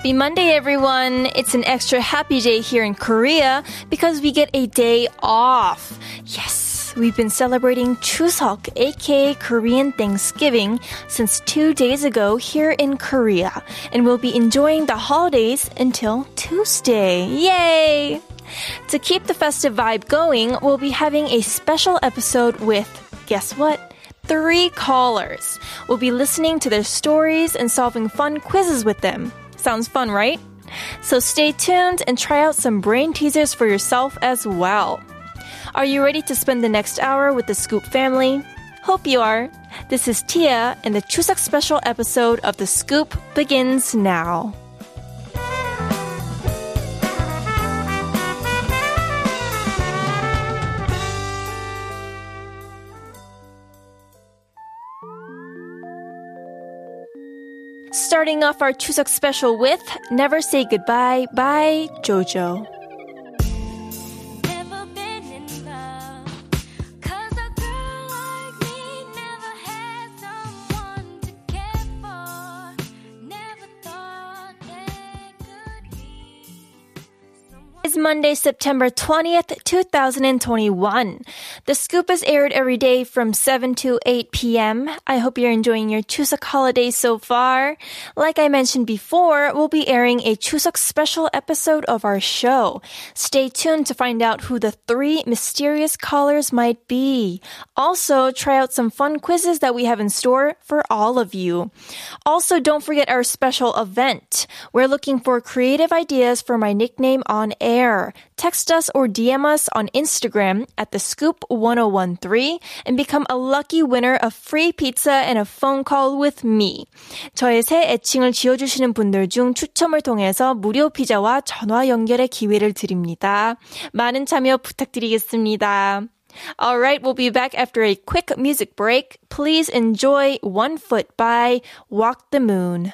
Happy Monday, everyone. It's an extra happy day here in Korea because we get a day off. Yes, we've been celebrating Chuseok, aka Korean Thanksgiving, since two days ago here in Korea, and we'll be enjoying the holidays until Tuesday. Yay! To keep the festive vibe going, we'll be having a special episode with, guess what? Three callers. We'll be listening to their stories and solving fun quizzes with them. Sounds fun, right? So stay tuned and try out some brain teasers for yourself as well. Are you ready to spend the next hour with the Scoop family? Hope you are. This is Tia, and the Chuseok special episode of The Scoop begins now. Starting off our Chuseok special with Never Say Goodbye by JoJo. Monday, September 20th, 2021. The Scoop is aired every day from 7 to 8 p.m. I hope you're enjoying your Chuseok holiday so far. Like I mentioned before, we'll be airing a Chuseok special episode of our show. Stay tuned to find out who the three mysterious callers might be. Also, try out some fun quizzes that we have in store for all of you. Also, don't forget our special event. We're looking for creative ideas for my nickname on air Text us or DM us on Instagram at the scoop 1013 and become a lucky winner of free pizza and a phone call with me. 저의 새 애칭을 지어주시는 분들 중 추첨을 통해서 무료 피자와 전화 연결의 기회를 드립니다. 많은 참여 부탁드리겠습니다. Alright, we'll be back after a quick music break. Please enjoy One Foot by Walk the Moon.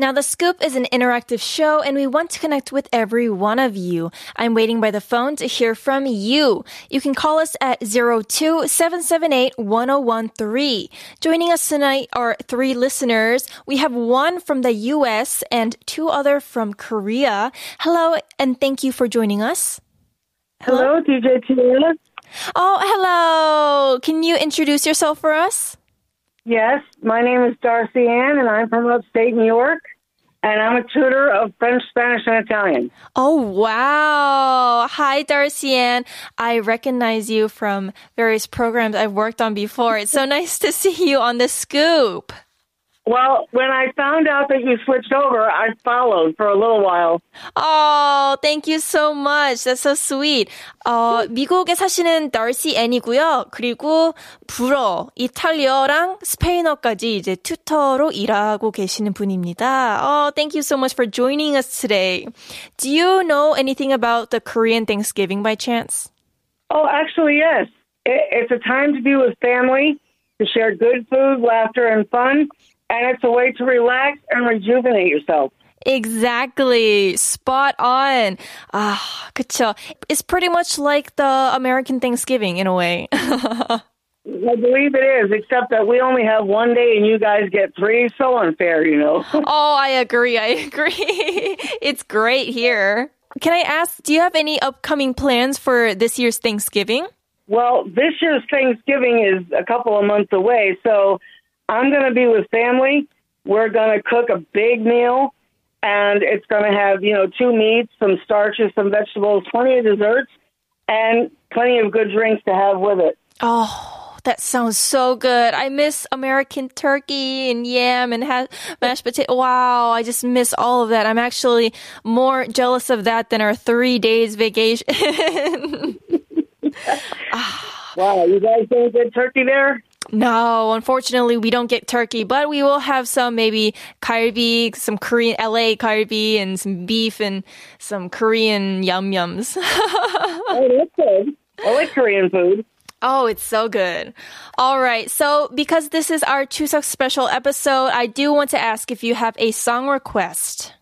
Now, The Scoop is an interactive show and we want to connect with every one of you. I'm waiting by the phone to hear from you. You can call us at 02-778-1013. Joining us tonight are three listeners. We have one from the US and two other from Korea. Hello and thank you for joining us. Hello, DJ Tia. Oh, hello. Can you introduce yourself for us? Yes, my name is Darcy Ann, and I'm from upstate New York, and I'm a tutor of French, Spanish, and Italian. Oh, wow. Hi, Darcy Ann. I recognize you from various programs I've worked on before. It's so nice to see you on the scoop. Well, when I found out that you switched over, I followed for a little while. Oh, thank you so much. That's so sweet. 어, 미국에 사시는 Darcy Ann이고요. 그리고 불어, 이탈리아랑 스페인어까지 이제 튜터로 일하고 계시는 분입니다. Oh, thank you so much for joining us today. Do you know anything about the Korean Thanksgiving by chance? Oh, actually, yes. It, it's a time to be with family, to share good food, laughter, and fun, and it's a way to relax and rejuvenate yourself. Exactly. Spot on. Ah, 그쵸. It's pretty much like the American Thanksgiving in a way. I believe it is, except that we only have one day and you guys get three. So unfair, you know. oh, I agree. I agree. it's great here. Can I ask, do you have any upcoming plans for this year's Thanksgiving? Well, this year's Thanksgiving is a couple of months away, so I'm going to be with family. We're going to cook a big meal, and it's going to have, you know, two meats, some starches, some vegetables, plenty of desserts, and plenty of good drinks to have with it. Oh, that sounds so good. I miss American turkey and yam and ha- mashed potato. Wow, I just miss all of that. I'm actually more jealous of that than our three days vacation. Ah. Wow, you guys don't get turkey there? No, unfortunately, we don't get turkey, but we will have some maybe kalbi, some Korean LA kalbi, and some beef and some Korean yum yums. Oh, that's good. I like Korean food. Oh, it's so good. All right. So, because this is our Chuseok special episode, I do want to ask if you have a song request.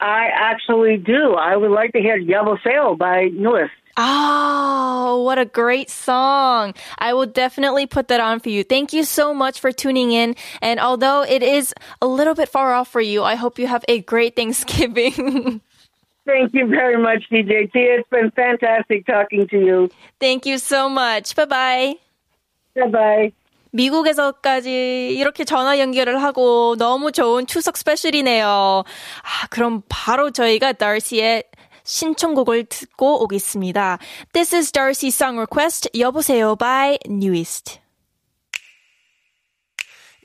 I actually do. I would like to hear Yaboseo by NU'EST. Oh, what a great song. I will definitely put that on for you. Thank you so much for tuning in. And although it is a little bit far off for you, I hope you have a great Thanksgiving. Thank you very much, DJ T. It's been fantastic talking to you. Thank you so much. Bye bye. Bye bye. 미국에서까지 이렇게 전화 연결을 하고 너무 좋은 추석 스페셜이네요. 아, 그럼 바로 저희가 Darcy의 신청곡을 듣고 오겠습니다. This is Darcy's song request 여보세요 by Newest.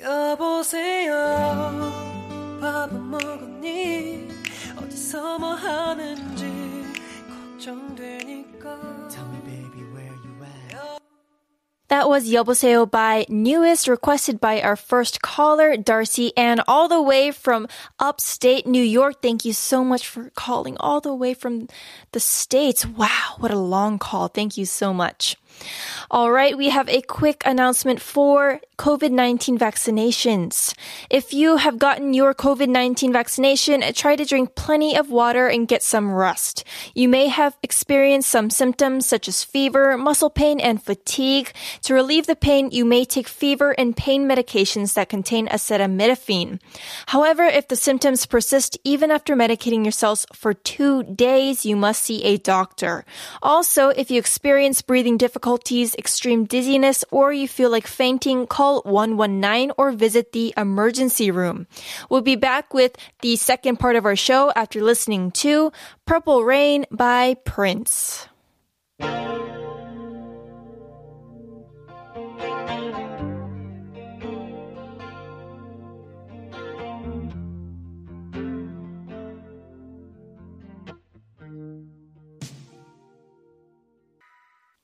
여보세요 밥은 먹었니 어디서 뭐 하는지 걱정 That was Yoboseo by NU'EST requested by our first caller, Darcy, and all the way from upstate New York. Thank you so much for calling all the way from the States. Wow, what a long call. Thank you so much. All right, we have a quick announcement for COVID 19 vaccinations. If you have gotten your COVID 19 vaccination, try to drink plenty of water and get some rest. You may have experienced some symptoms such as fever, muscle pain, and fatigue. To relieve the pain, you may take fever and pain medications that contain acetaminophen. However, if the symptoms persist even after medicating yourselves for two days, you must see a doctor. Also, if you experience breathing difficulties, extreme dizziness, or you feel like fainting, call 119 or visit the emergency room. We'll be back with the second part of our show after listening to Purple Rain by Prince.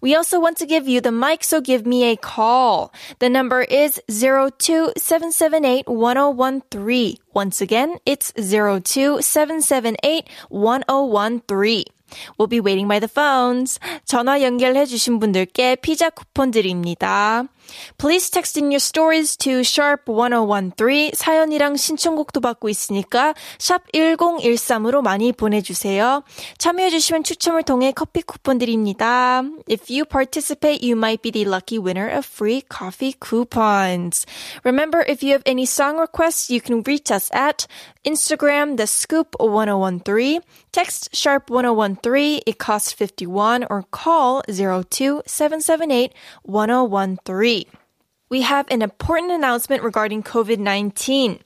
We also want to give you the mic, so give me a call. The number is 027781013. Once again, it's 027781013. We'll be waiting by the phones. 전화 연결해 주신 분들께 피자 쿠폰 드립니다. Please text in your stories to sharp 1013. 사연이랑 신청곡도 받고 있으니까 샵 1013으로 많이 보내주세요. 참여해 주시면 추첨을 통해 커피 쿠폰 드립니다. If you participate, you might be the lucky winner of free coffee coupons. Remember, if you have any song requests, you can reach us at Instagram, the scoop 1013, text sharp 1013, it costs 51, or call 02778 1013. We have an important announcement regarding COVID 19.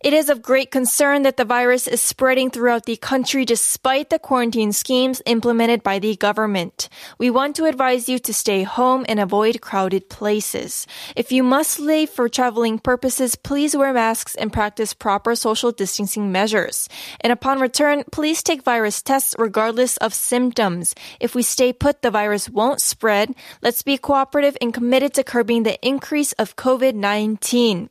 It is of great concern that the virus is spreading throughout the country despite the quarantine schemes implemented by the government. We want to advise you to stay home and avoid crowded places. If you must leave for traveling purposes, please wear masks and practice proper social distancing measures. And upon return, please take virus tests regardless of symptoms. If we stay put, the virus won't spread. Let's be cooperative and committed to curbing the increase of COVID 19.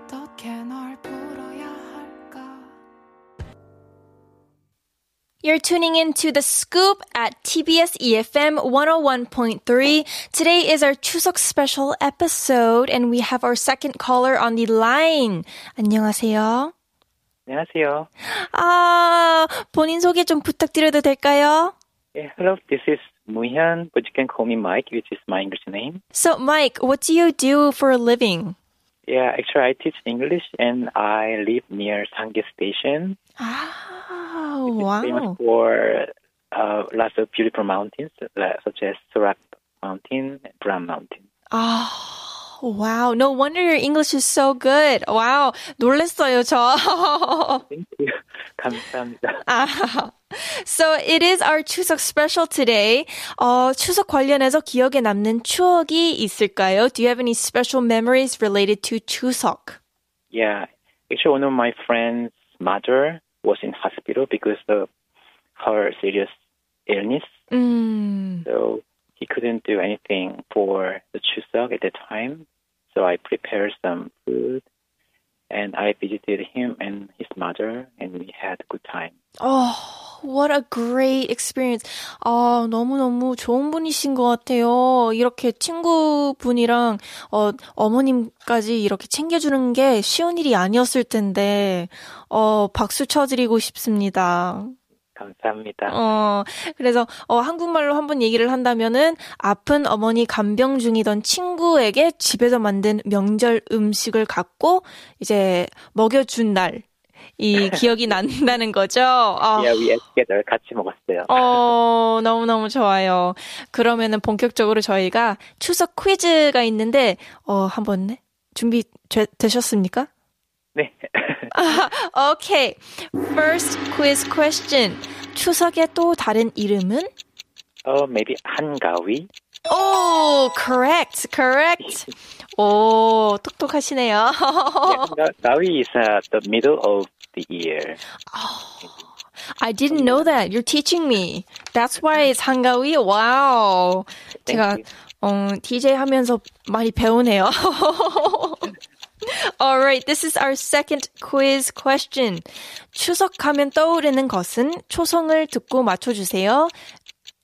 You're tuning in to The Scoop at TBS EFM 101.3. Today is our Chuseok special episode and we have our second caller on the line. 안녕하세요. 안녕하세요. 아, 본인 소개 좀 부탁드려도 될까요? Yeah, hello, this is Muhyun, but you can call me Mike, which is my English name. So, Mike, what do you do for a living? Yeah, actually, I teach English and I live near Sanggye Station. Oh, wow. Famous for uh, lots of beautiful mountains, such as Surak Mountain and Buram Mountain. Oh. Wow, no wonder your English is so good. Wow, 놀랐어요 저. Thank you. 감사합니다. 아, so it is our 추석 special today. 어, 추석 관련해서 기억에 남는 추억이 있을까요? Do you have any special memories related to 추석? Yeah, actually one of my friends mother was in hospital because of her serious illness. 음, So he couldn't do anything for the Chuseok at the time. So I prepared some food and I visited him and his mother and we had a good time. oh, what a great experience. 아, 너무너무 좋은 분이신 것 같아요. 이렇게 친구분이랑, 어, 어머님까지 이렇게 챙겨주는 게 쉬운 일이 아니었을 텐데, 어, 박수 쳐드리고 싶습니다. 감사합니다. 어, 그래서, 어, 한국말로 한번 얘기를 한다면은, 아픈 어머니 간병 중이던 친구에게 집에서 만든 명절 음식을 갖고, 이제, 먹여준 날, 이 기억이 난다는 거죠? 아, we ate together. 같이 먹었어요. 어, 너무너무 좋아요. 그러면은 본격적으로 저희가 추석 퀴즈가 있는데, 어, 한번 준비 되, 되셨습니까? 네. Okay. First quiz question. 추석의 또 다른 이름은? oh, maybe 한가위? Oh, correct, correct. 오, 똑똑하시네요. yeah, 가위 is uh, the middle of the year. I didn't know that. You're teaching me. That's why it's 한가위. Wow. 제가 you. 어, DJ 하면서 많이 배우네요. All right, this is our second quiz question. 추석하면 떠오르는 것은 초성을 듣고 맞춰주세요.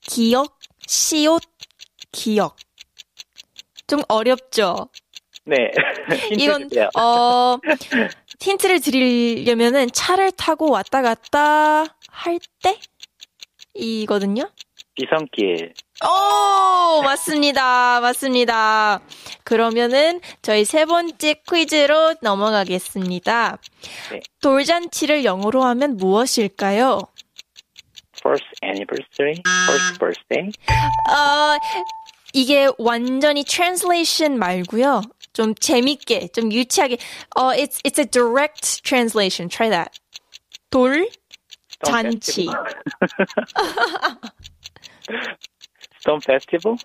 기억, 시옷, 기억. 좀 어렵죠? 네. 이건. 어 힌트를 드리려면은 차를 타고 왔다 갔다 할 때 이거든요. 비성길. 오 맞습니다, 맞습니다. 그러면은 저희 세 번째 퀴즈로 넘어가겠습니다. 네. 돌잔치를 영어로 하면 무엇일까요? First anniversary, first birthday. 어 이게 완전히 translation 말고요. 좀 재밌게, 좀 유치하게. 어, it's it's a direct translation. Try that. 돌 잔치. Festival. Stone Festival?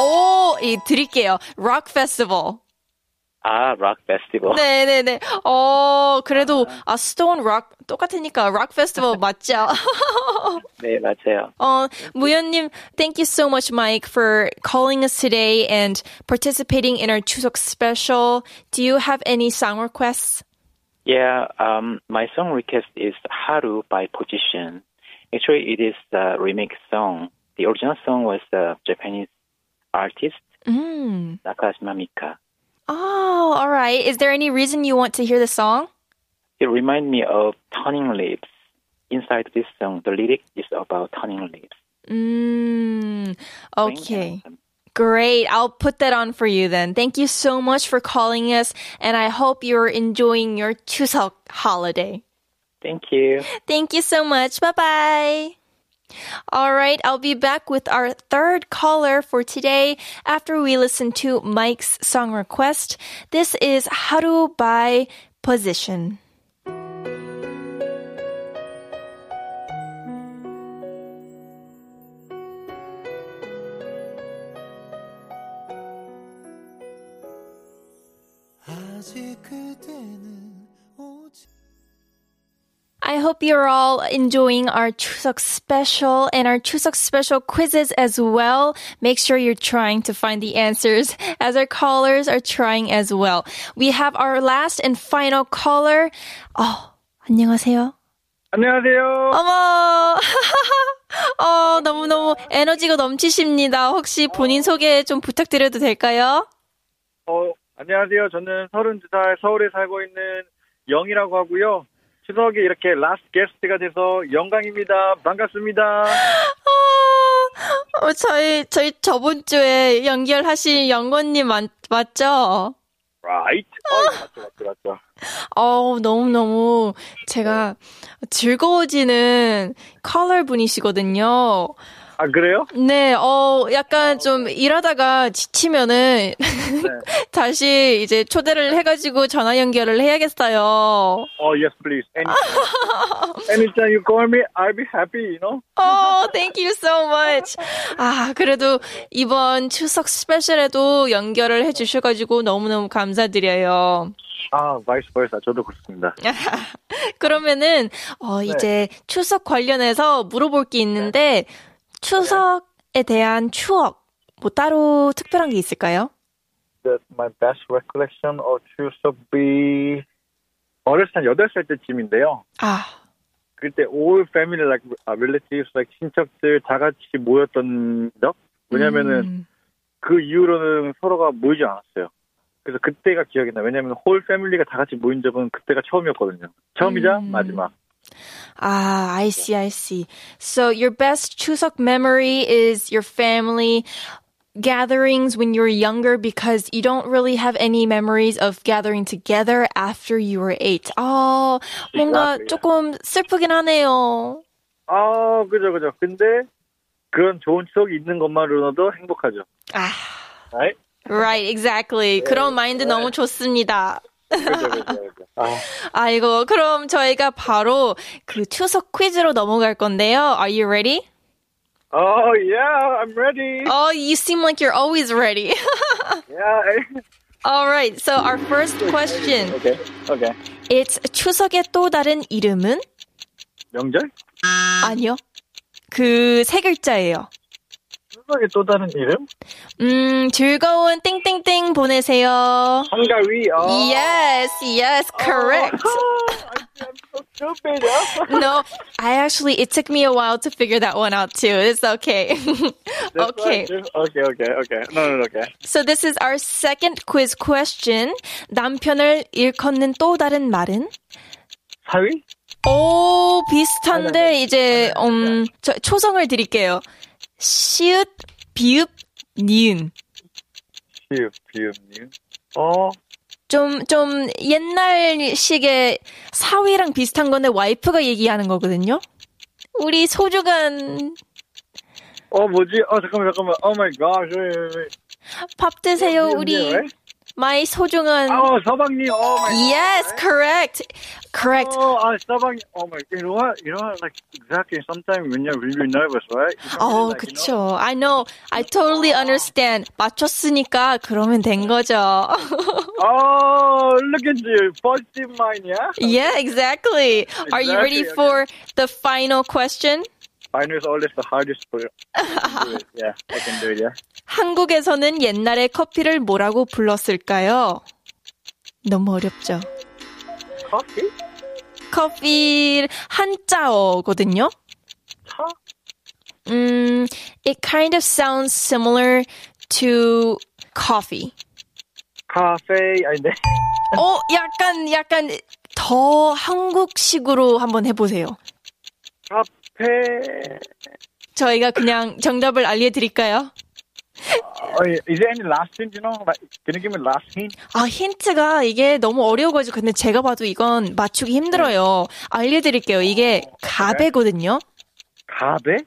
오, 이 드릴게요. Rock Festival. 아, Rock Festival. 네네네. 어, 그래도, 아, Stone Rock, 똑같으니까 Rock Festival 맞죠? 네, 맞아요. 어, 무연님, thank you so much, Mike, for calling us today and participating in our Chuseok special. Do you have any song requests? Yeah, um, my song request is Haru by Position. Actually, it is a remix song. the original song was a Japanese artist, Mm. Nakashima Mika. Oh, all right. Is there any reason you want to hear the song? It reminds me of Turning Leaves. Inside this song, the lyric is about turning leaves. Mm, okay. Great. I'll put that on for you then. Thank you so much for calling us, and I hope you're enjoying your Chuseok holiday. Thank you. Thank you so much. Bye bye. All right, I'll be back with our third caller for today after we listen to Mike's song request. This is Haru by Position. 아직 그대는 오지 I hope you're all enjoying our Chuseok special and our Chuseok special quizzes as well. Make sure you're trying to find the answers as our callers are trying as well. We have our last and final caller. Oh, 안녕하세요. 안녕하세요. 어머! 어, 너무너무 에너지가 넘치십니다. 혹시 본인 소개 좀 부탁드려도 될까요? 어, 안녕하세요. 저는 32살 서울에 살고 있는 영이라고 하고요. 추석에 이렇게 라스트 게스트가 돼서 영광입니다. 반갑습니다. 어, 저희, 저희 저번 주에 연결하신 영건님 맞, 맞죠? Right. 어, 맞죠, 맞죠, 맞죠. 어우, 너무너무 제가 즐거워지는 컬러 분이시거든요. 아, 그래요? 네, 어, 약간 좀 일하다가 지치면은 다시 이제 초대를 해가지고 전화 연결을 해야겠어요. Oh, yes, please. Anytime. Anytime you call me, I'll be happy, you know? 어, thank you so much. 아, 그래도 이번 추석 스페셜에도 연결을 해주셔가지고 너무너무 감사드려요. 아, vice versa. 저도 그렇습니다. 그러면은, 어, 이제 추석 관련해서 물어볼 게 있는데, 추석에 대한 추억, 뭐 따로 특별한 게 있을까요? That my best recollection of 추석 be 어렸을 때 8살 때쯤인데요. 아, 그때 all family like uh, relatives like 친척들 다 같이 모였던 적 왜냐면은 음, 그 이후로는 서로가 모이지 않았어요. 그래서 그때가 기억이 나. 왜냐면 홀 패밀리가 다 같이 모인 적은 그때가 처음이었거든요. 처음이자 음. 마지막. Ah, I see, I see. So your best Chuseok memory is your family gatherings when you were younger because you don't really have any memories of gathering together after you were eight. 아, 뭔가 Exactly. 조금 슬프긴 하네요. 아, 그죠, 그죠. 근데 그런 좋은 추억이 있는 것만으로도 행복하죠. 아, Right? right, exactly. 그런 마인드 너무 좋습니다. 그죠, 그죠, 그죠. 아, 아이고, 그럼 저희가 바로 그 추석 퀴즈로 넘어갈 건데요. Are you ready? oh, yeah, I'm ready. Oh, you seem like you're always ready. Yeah. All right. So our first question. Okay, okay. It's 추석의 또 다른 이름은? 명절? 아니요. 그 세 글자예요. 추석의 또 다른 이름? 음, 즐거운 땡땡땡 보내세요. 한가위. 어. Yes, yes, correct. I'm so stupid. No, I actually, it took me a while to figure that one out too. It's okay. Okay. right. Okay, okay, okay. No, no, no, okay. So this is our second quiz question. 남편을 일컫는 또 다른 말은? 사위? 오, 비슷한데 이제 음, 저 초성을 드릴게요. 시읒, 비읍, 니은. 비읍, 비읍님. 어, 좀, 좀 옛날식의 사위랑 비슷한 건데 와이프가 얘기하는 거거든요. 우리 소중한 어, 뭐지? 어, 잠깐만, 잠깐만. Oh my gosh. wait, wait, wait. 밥 드세요, 우리 미안, right? 마이 소중한. 어, 서방님. Oh my Yes, correct. Correct. Oh, uh, 서방님. Oh my, you know what? You know what? Like, exactly. Sometimes when you're really nervous, right? You can't 어, really, like, you know, 그쵸. I know. I totally understand. 맞췄으니까 그러면 된 거죠. Oh, look at you. Positive mind, yeah? yeah, exactly. Are you ready Exactly, for the final question? Final is always the hardest for it. Yeah, I can do it, yeah. 한국에서는 옛날에 커피를 뭐라고 불렀을까요? 너무 어렵죠. Coffee? 커피 한자어거든요. 차? 음, it kind of sounds similar to coffee. 카페, 아닌데. 어, 약간 약간 더 한국식으로 한번 해보세요. 카페. 저희가 그냥 정답을 알려드릴까요? Oh, is there any last hint, you know? Like, can you give me last hint? 아, 힌트가 이게 너무 어려워가지고 근데 제가 봐도 이건 맞추기 힘들어요. 알려드릴게요. 이게 가베거든요. 가베?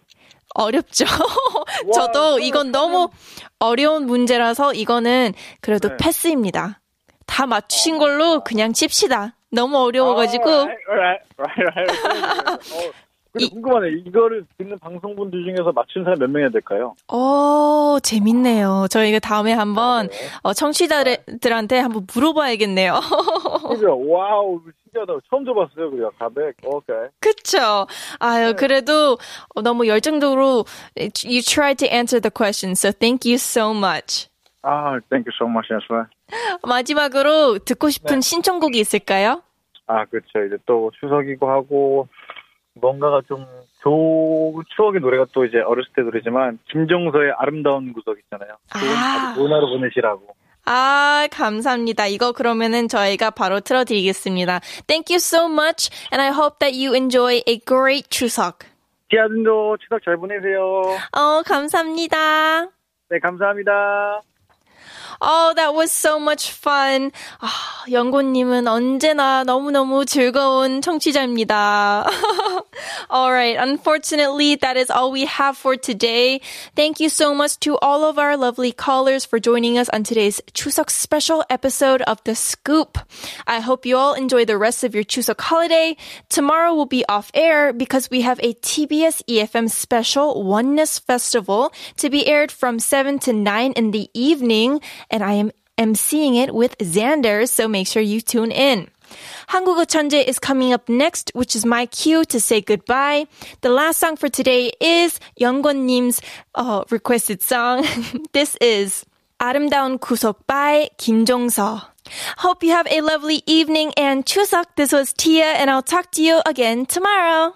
어렵죠. 저도 이건 너무 어려운 문제라서 이거는 그래도 네. 패스입니다. 다 맞추신 걸로 그냥 칩시다. 너무 어려워가지고 Alright, alright, right, right, right. 어, 근데 이- 궁금하네. 이거를 듣는 방송분들 중에서 맞춘 사람 몇 명이나 될까요? 어 재밌네요. 저희가 다음에 한번 어, 청취자들한테 한번 물어봐야겠네요. 그죠? 와우, 신기하다. 처음 들어봤어요. 그냥 가백. 오케이. 그쵸. 아유, 그래도 너무 열정적으로 you tried to answer the question, so thank you so much. 아, thank you so much as well. 마지막으로 듣고 싶은 네. 신청곡이 있을까요? 아, 그렇죠. 이제 또 추석이고 하고 뭔가가 좀 좋은 추억의 노래가 또 이제 어렸을 때 노래지만 김종서의 아름다운 구석 있잖아요. 좋은, 아. 좋은 하루 보내시라고. 아, 감사합니다. 이거 그러면은 저희가 바로 틀어드리겠습니다. Thank you so much, and I hope that you enjoy a great 추석. 지아준도 추석 잘 보내세요. 어, 감사합니다. 네, 감사합니다. Oh, that was so much fun. 아, 영고님은 언제나 너무너무 즐거운 청취자입니다. Alright, unfortunately, that is all we have for today. Thank you so much to all of our lovely callers for joining us on today's Chuseok special episode of The Scoop. I hope you all enjoy the rest of your Chuseok holiday. Tomorrow will be off air because we have a TBS EFM special Oneness Festival to be aired from 7 to 9 in the evening, and I am am seeing it with Xander, so make sure you tune in. 한국어 천재 is coming up next, which is my cue to say goodbye. The last song for today is 영권님's uh, requested song. this is 아름다운 구속 by 김종서. Hope you have a lovely evening and 추석. This was Tia, and I'll talk to you again tomorrow.